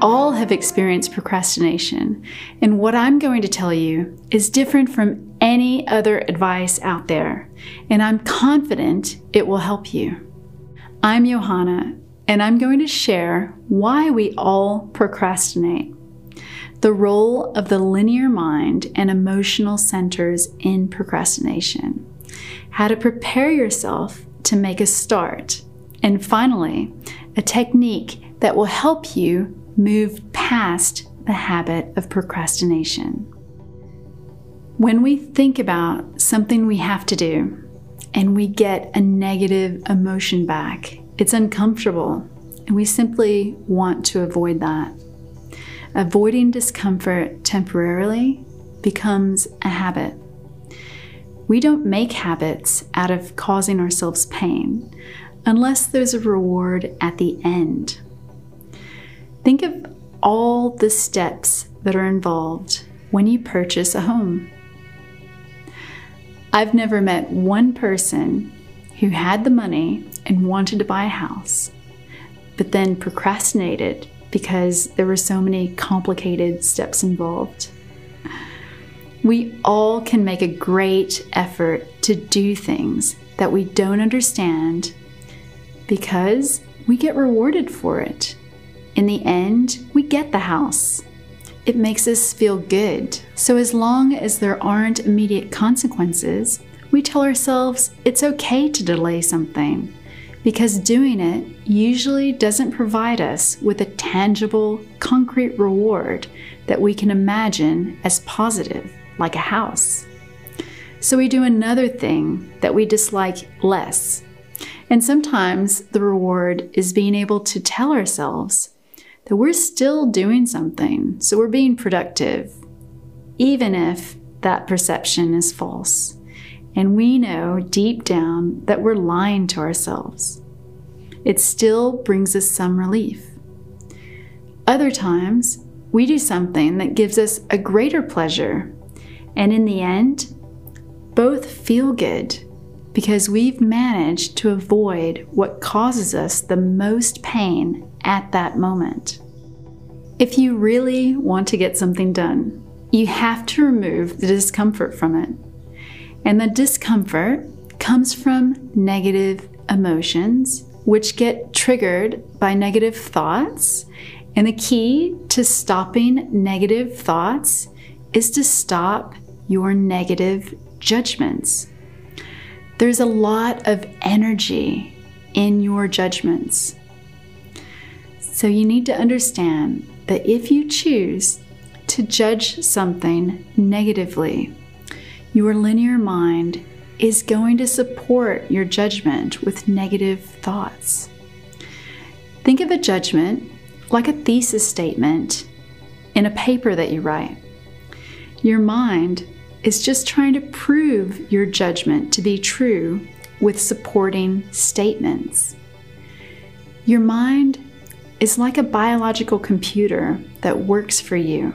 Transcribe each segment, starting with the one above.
all have experienced procrastination, and what I'm going to tell you is different from any other advice out there, and I'm confident it will help you. I'm Johanna, and I'm going to share why we all procrastinate, the role of the linear mind and emotional centers in procrastination, how to prepare yourself to make a start, and finally, a technique that will help you move past the habit of procrastination. When we think about something we have to do and we get a negative emotion back, it's uncomfortable and we simply want to avoid that. Avoiding discomfort temporarily becomes a habit. We don't make habits out of causing ourselves pain unless there's a reward at the end. Think of all the steps that are involved when you purchase a home. I've never met one person who had the money and wanted to buy a house, but then procrastinated because there were so many complicated steps involved. We all can make a great effort to do things that we don't understand because we get rewarded for it. In the end, we get the house. It makes us feel good. So, as long as there aren't immediate consequences, we tell ourselves it's okay to delay something because doing it usually doesn't provide us with a tangible, concrete reward that we can imagine as positive, like a house. So we do another thing that we dislike less. And sometimes the reward is being able to tell ourselves that we're still doing something, so we're being productive, even if that perception is false. And we know deep down that we're lying to ourselves. It still brings us some relief. Other times, we do something that gives us a greater pleasure, and in the end, both feel good because we've managed to avoid what causes us the most pain at that moment. If you really want to get something done, you have to remove the discomfort from it. And the discomfort comes from negative emotions, which get triggered by negative thoughts. And the key to stopping negative thoughts is to stop your negative judgments. There's a lot of energy in your judgments. So you need to understand that if you choose to judge something negatively, your linear mind is going to support your judgment with negative thoughts. Think of a judgment like a thesis statement in a paper that you write. Your mind is just trying to prove your judgment to be true with supporting statements. Your mind is like a biological computer that works for you.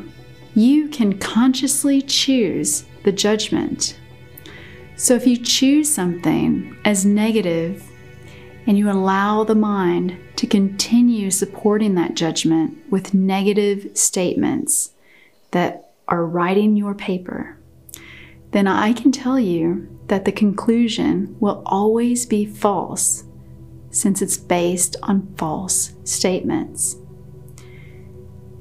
You can consciously choose the judgment. So if you choose something as negative and you allow the mind to continue supporting that judgment with negative statements that are writing your paper, then I can tell you that the conclusion will always be false since it's based on false statements.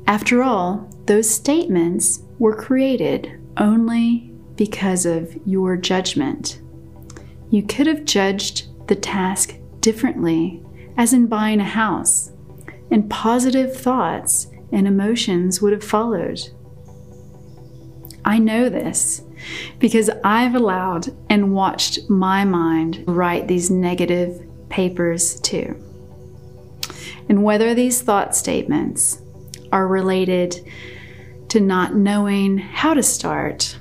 After all, those statements were created only because of your judgment. You could have judged the task differently, as in buying a house, and positive thoughts and emotions would have followed. I know this because I've allowed and watched my mind write these negative papers too. And whether these thought statements are related to not knowing how to start,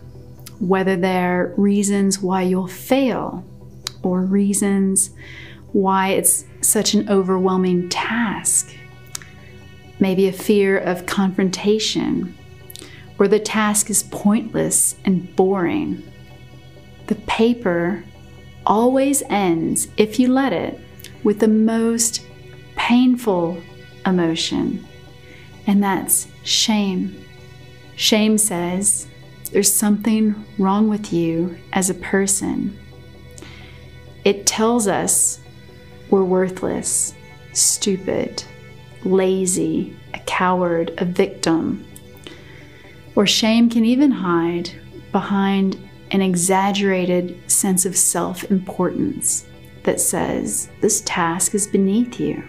whether they're reasons why you'll fail or reasons why it's such an overwhelming task, maybe a fear of confrontation, or the task is pointless and boring. The paper always ends, if you let it, with the most painful emotion. and that's shame. Shame says there's something wrong with you as a person. It tells us we're worthless, stupid, lazy, a coward, a victim. Or shame can even hide behind an exaggerated sense of self importance that says this task is beneath you.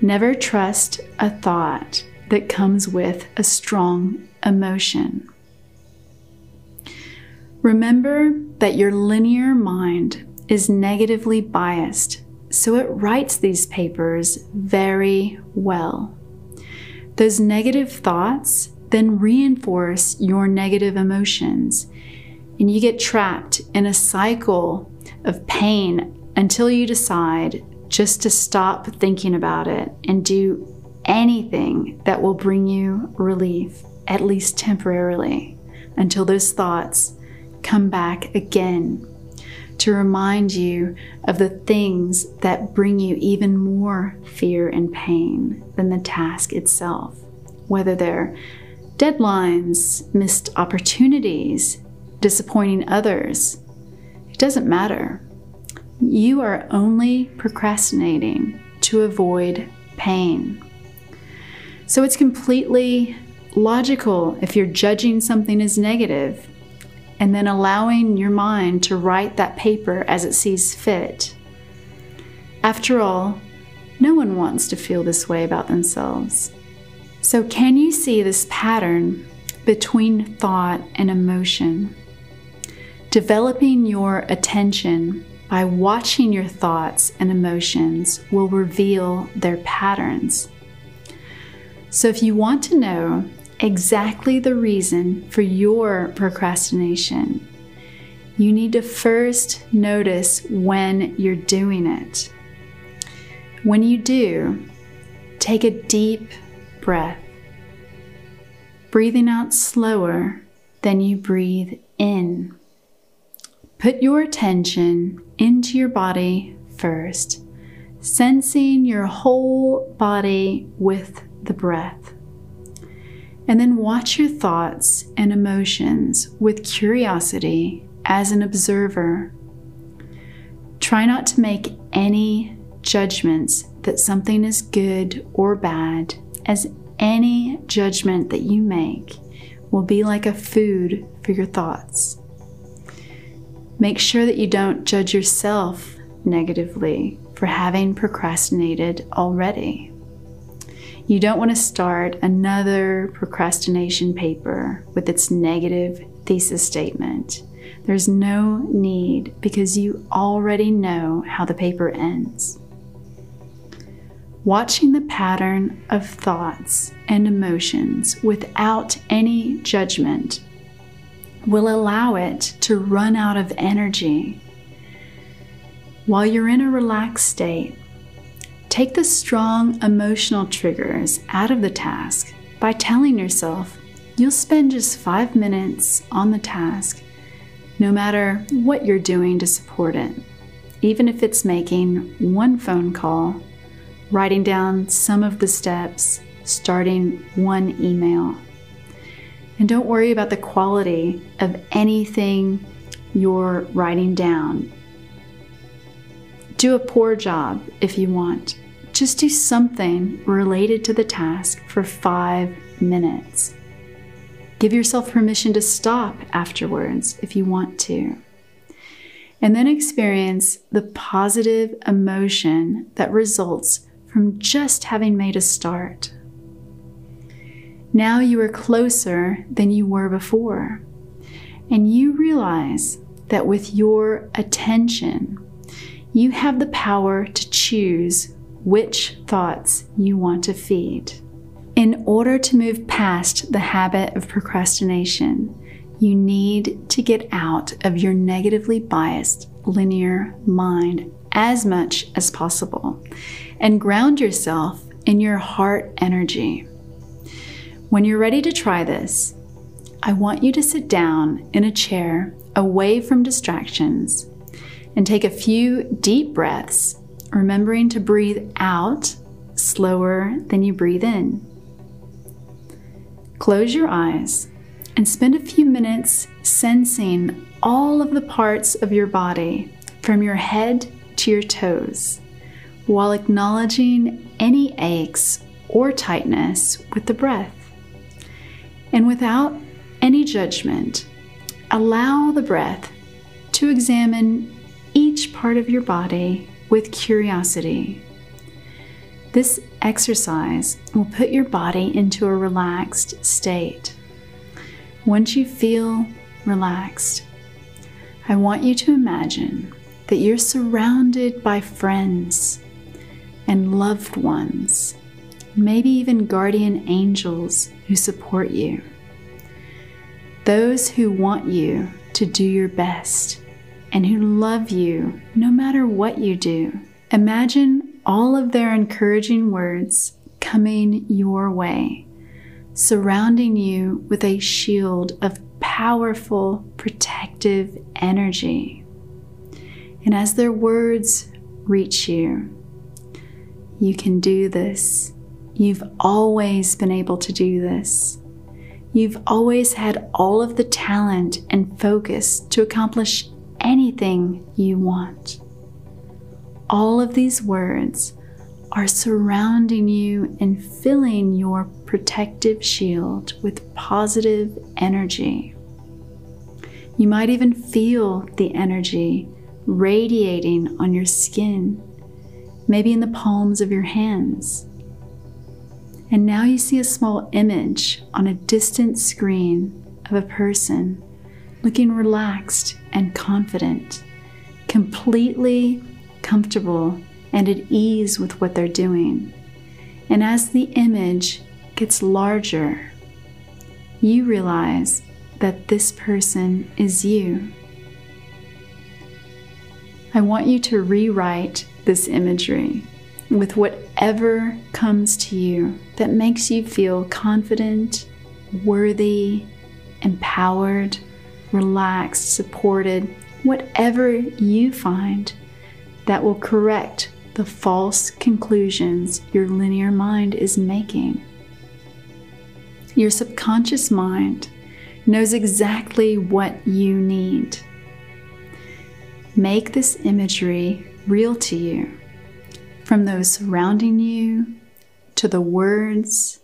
Never trust a thought that comes with a strong emotion. Remember that your linear mind is negatively biased, so it writes these papers very well. Those negative thoughts then reinforce your negative emotions, and you get trapped in a cycle of pain until you decide just to stop thinking about it and do anything that will bring you relief, at least temporarily, until those thoughts come back again to remind you of the things that bring you even more fear and pain than the task itself, whether they're deadlines, missed opportunities, disappointing others. It doesn't matter. You are only procrastinating to avoid pain. So it's completely logical if you're judging something as negative and then allowing your mind to write that paper as it sees fit. After all, no one wants to feel this way about themselves. So, can you see this pattern between thought and emotion? Developing your attention by watching your thoughts and emotions will reveal their patterns. So, if you want to know exactly the reason for your procrastination, you need to first notice when you're doing it. When you do, take a deep breath, breathing out slower than you breathe in. Put your attention into your body first, sensing your whole body with the breath. And then watch your thoughts and emotions with curiosity as an observer. Try not to make any judgments that something is good or bad, as any judgment that you make will be like a food for your thoughts. Make sure that you don't judge yourself negatively for having procrastinated already. You don't want to start another procrastination paper with its negative thesis statement. There's no need because you already know how the paper ends. Watching the pattern of thoughts and emotions without any judgment will allow it to run out of energy. While you're in a relaxed state, Take the strong emotional triggers out of the task by telling yourself you'll spend just five minutes on the task, no matter what you're doing to support it. Even if it's making one phone call, writing down some of the steps, starting one email. And don't worry about the quality of anything you're writing down. Do a poor job if you want. Just do something related to the task for five minutes. Give yourself permission to stop afterwards if you want to. And then experience the positive emotion that results from just having made a start. Now you are closer than you were before, and you realize that with your attention, you have the power to choose which thoughts you want to feed. In order to move past the habit of procrastination, you need to get out of your negatively biased linear mind as much as possible and ground yourself in your heart energy. When you're ready to try this, I want you to sit down in a chair away from distractions and take a few deep breaths, remembering to breathe out slower than you breathe in. Close your eyes and spend a few minutes sensing all of the parts of your body from your head to your toes while acknowledging any aches or tightness with the breath. And without any judgment, allow the breath to examine each part of your body with curiosity. This exercise will put your body into a relaxed state. Once you feel relaxed, I want you to imagine that you're surrounded by friends and loved ones, maybe even guardian angels who support you. Those who want you to do your best and who love you no matter what you do. Imagine all of their encouraging words coming your way, surrounding you with a shield of powerful, protective energy. And as their words reach you, you can do this. You've always been able to do this. You've always had all of the talent and focus to accomplish anything you want. All of these words are surrounding you and filling your protective shield with positive energy. You might even feel the energy radiating on your skin, maybe in the palms of your hands. And now you see a small image on a distant screen of a person looking relaxed and confident, completely comfortable and at ease with what they're doing. And as the image gets larger, you realize that this person is you. I want you to rewrite this imagery with whatever comes to you that makes you feel confident, worthy, empowered, relaxed, supported, whatever you find that will correct the false conclusions your linear mind is making. Your subconscious mind knows exactly what you need. Make this imagery real to you, from those surrounding you to the words.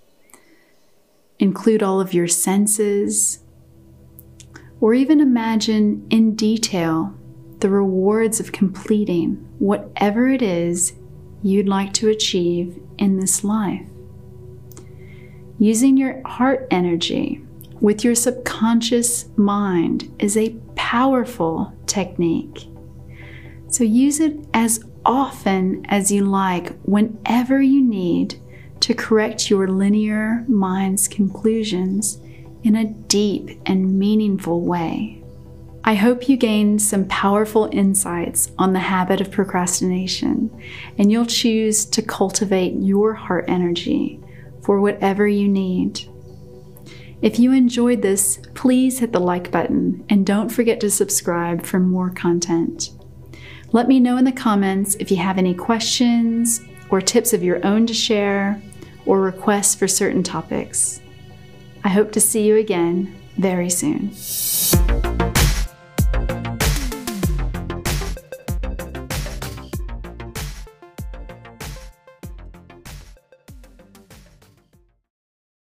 Include all of your senses, or even imagine in detail the rewards of completing whatever it is you'd like to achieve in this life. Using your heart energy with your subconscious mind is a powerful technique. So use it as often as you like, whenever you need to correct your linear mind's conclusions in a deep and meaningful way. I hope you gained some powerful insights on the habit of procrastination, and you'll choose to cultivate your heart energy for whatever you need. If you enjoyed this, please hit the like button and don't forget to subscribe for more content. Let me know in the comments if you have any questions or tips of your own to share or requests for certain topics. I hope to see you again very soon.